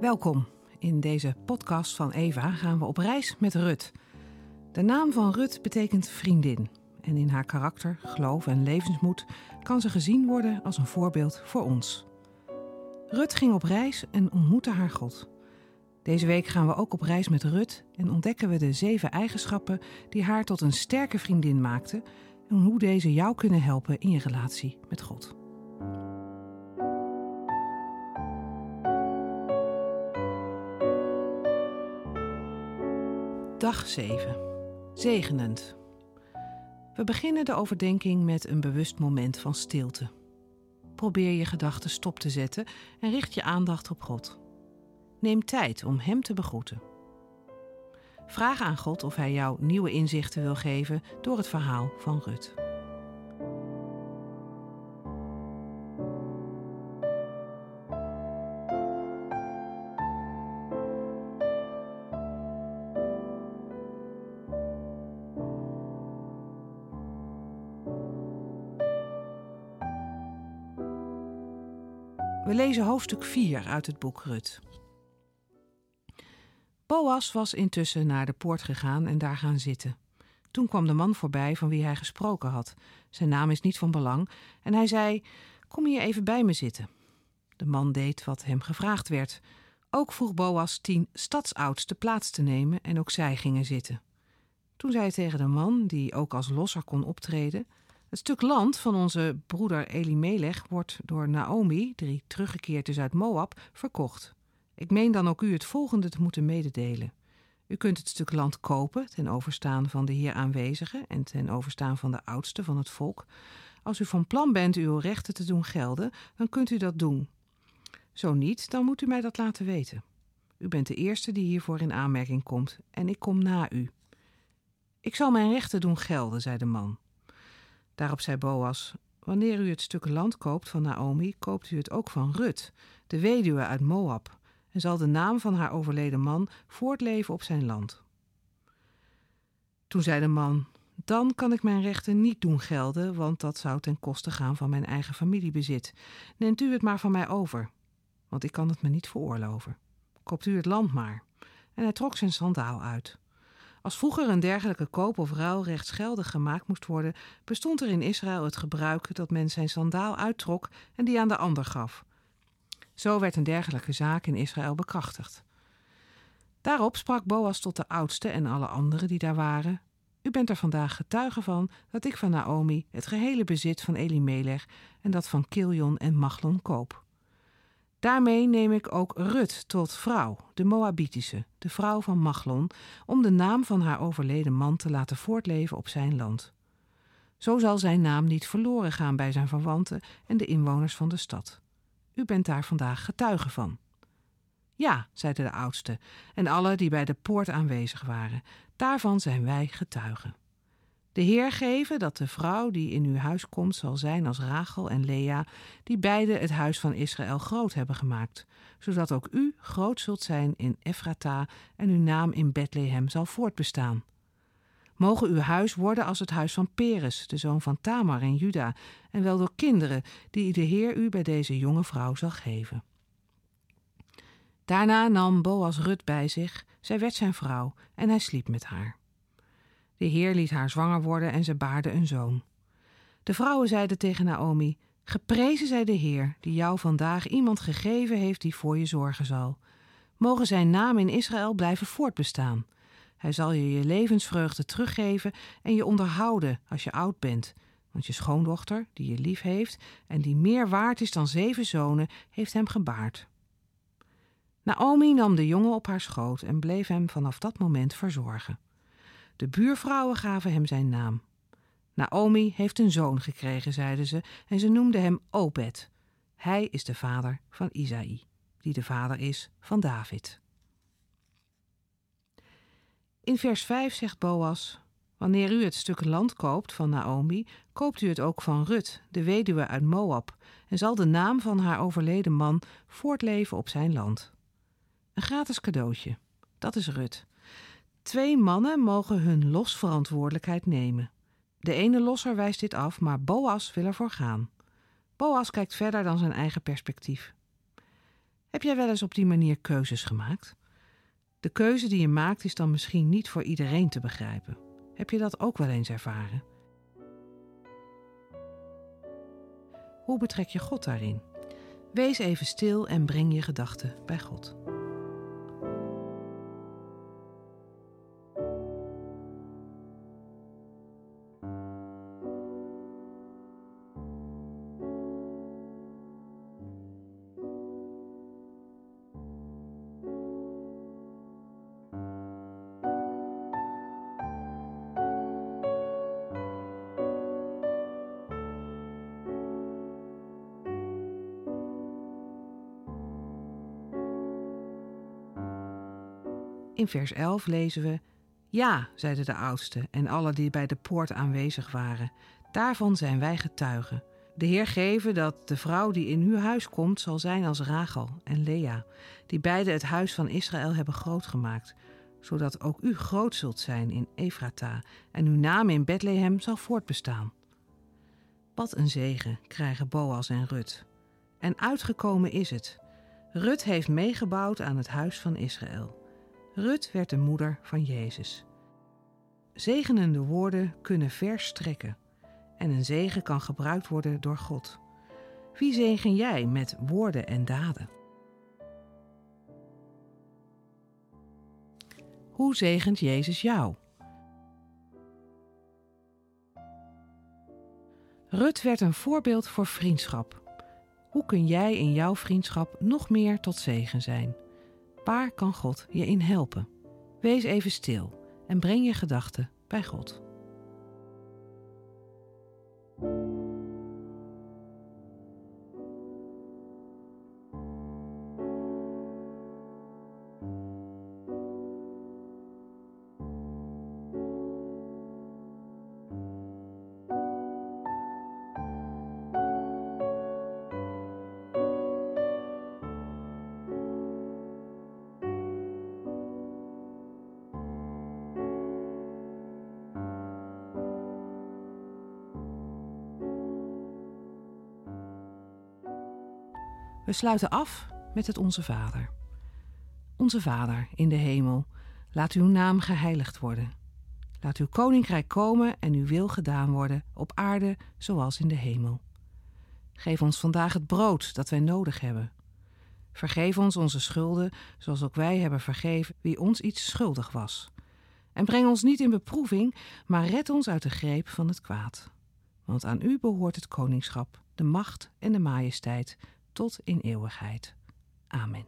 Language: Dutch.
Welkom. In deze podcast van Eva gaan we op reis met Rut. De naam van Rut betekent vriendin. En in haar karakter, geloof en levensmoed kan ze gezien worden als een voorbeeld voor ons. Rut ging op reis en ontmoette haar God. Deze week gaan we ook op reis met Rut en ontdekken we de zeven eigenschappen die haar tot een sterke vriendin maakten en hoe deze jou kunnen helpen in je relatie met God. Dag 7. Zegenend. We beginnen de overdenking met een bewust moment van stilte. Probeer je gedachten stop te zetten en richt je aandacht op God. Neem tijd om Hem te begroeten. Vraag aan God of Hij jou nieuwe inzichten wil geven door het verhaal van Rut. We lezen hoofdstuk 4 uit het boek Rut. Boas was intussen naar de poort gegaan en daar gaan zitten. Toen kwam de man voorbij van wie hij gesproken had. Zijn naam is niet van belang en hij zei: Kom hier even bij me zitten. De man deed wat hem gevraagd werd. Ook vroeg Boas tien stadsoudsten plaats te nemen en ook zij gingen zitten. Toen zei hij tegen de man, die ook als losser kon optreden: Het stuk land van onze broeder Elimelech wordt door Naomi, die teruggekeerd is uit Moab, verkocht. Ik meen dan ook u het volgende te moeten mededelen. U kunt het stuk land kopen ten overstaan van de hier aanwezigen en ten overstaan van de oudsten van het volk. Als u van plan bent uw rechten te doen gelden, dan kunt u dat doen. Zo niet, dan moet u mij dat laten weten. U bent de eerste die hiervoor in aanmerking komt en ik kom na u. Ik zal mijn rechten doen gelden, zei de man. Daarop zei Boas: Wanneer u het stuk land koopt van Naomi, koopt u het ook van Rut, de weduwe uit Moab en zal de naam van haar overleden man voortleven op zijn land. Toen zei de man: Dan kan ik mijn rechten niet doen gelden, want dat zou ten koste gaan van mijn eigen familiebezit. Neemt u het maar van mij over, want ik kan het me niet veroorloven. Koopt u het land maar. En hij trok zijn sandaal uit. Als vroeger een dergelijke koop of ruil rechtsgeldig gemaakt moest worden, bestond er in Israël het gebruik dat men zijn sandaal uittrok en die aan de ander gaf. Zo werd een dergelijke zaak in Israël bekrachtigd. Daarop sprak Boas tot de oudste en alle anderen die daar waren: U bent er vandaag getuige van dat ik van Naomi het gehele bezit van Elimelech en dat van Kiljon en Machlon koop. Daarmee neem ik ook Rut tot vrouw, de Moabitische, de vrouw van Machlon, om de naam van haar overleden man te laten voortleven op zijn land. Zo zal zijn naam niet verloren gaan bij zijn verwanten en de inwoners van de stad. U bent daar vandaag getuige van. Ja, zeiden de oudste en alle die bij de poort aanwezig waren, daarvan zijn wij getuigen. De Heer geven dat de vrouw die in uw huis komt zal zijn als Rachel en Lea, die beide het huis van Israël groot hebben gemaakt, zodat ook u groot zult zijn in Ephrata en uw naam in Bethlehem zal voortbestaan. Mogen uw huis worden als het huis van Peres, de zoon van Tamar en Juda, en wel door kinderen die de Heer u bij deze jonge vrouw zal geven. Daarna nam Boas Rut bij zich, zij werd zijn vrouw en hij sliep met haar. De Heer liet haar zwanger worden en ze baarde een zoon. De vrouwen zeiden tegen Naomi: Geprezen zij de Heer, die jou vandaag iemand gegeven heeft die voor je zorgen zal. Mogen zijn naam in Israël blijven voortbestaan. Hij zal je je levensvreugde teruggeven en je onderhouden als je oud bent. Want je schoondochter, die je lief heeft en die meer waard is dan zeven zonen, heeft hem gebaard. Naomi nam de jongen op haar schoot en bleef hem vanaf dat moment verzorgen. De buurvrouwen gaven hem zijn naam. Naomi heeft een zoon gekregen, zeiden ze, en ze noemden hem Obed. Hij is de vader van Isaï, die de vader is van David. In vers 5 zegt Boas: Wanneer u het stuk land koopt van Naomi, koopt u het ook van Rut, de weduwe uit Moab, en zal de naam van haar overleden man voortleven op zijn land. Een gratis cadeautje. Dat is Rut. Twee mannen mogen hun losverantwoordelijkheid nemen. De ene losser wijst dit af, maar Boas wil ervoor gaan. Boas kijkt verder dan zijn eigen perspectief. Heb jij wel eens op die manier keuzes gemaakt? De keuze die je maakt is dan misschien niet voor iedereen te begrijpen. Heb je dat ook wel eens ervaren? Hoe betrek je God daarin? Wees even stil en breng je gedachten bij God. In vers 11 lezen we: Ja, zeiden de oudsten en alle die bij de poort aanwezig waren. Daarvan zijn wij getuigen. De Heer geven dat de vrouw die in uw huis komt zal zijn als Rachel en Lea, die beide het huis van Israël hebben grootgemaakt, zodat ook u groot zult zijn in Efrata en uw naam in Bethlehem zal voortbestaan. Wat een zegen krijgen Boas en Rut. En uitgekomen is het. Rut heeft meegebouwd aan het huis van Israël. Rut werd de moeder van Jezus. Zegenende woorden kunnen verstrekken en een zegen kan gebruikt worden door God. Wie zegen jij met woorden en daden? Hoe zegent Jezus jou? Rut werd een voorbeeld voor vriendschap. Hoe kun jij in jouw vriendschap nog meer tot zegen zijn? Waar kan God je in helpen? Wees even stil en breng je gedachten bij God. We sluiten af met het Onze Vader. Onze Vader in de hemel, laat uw naam geheiligd worden. Laat uw koninkrijk komen en uw wil gedaan worden op aarde zoals in de hemel. Geef ons vandaag het brood dat wij nodig hebben. Vergeef ons onze schulden, zoals ook wij hebben vergeven wie ons iets schuldig was. En breng ons niet in beproeving, maar red ons uit de greep van het kwaad. Want aan u behoort het koningschap, de macht en de majesteit tot in eeuwigheid. Amen.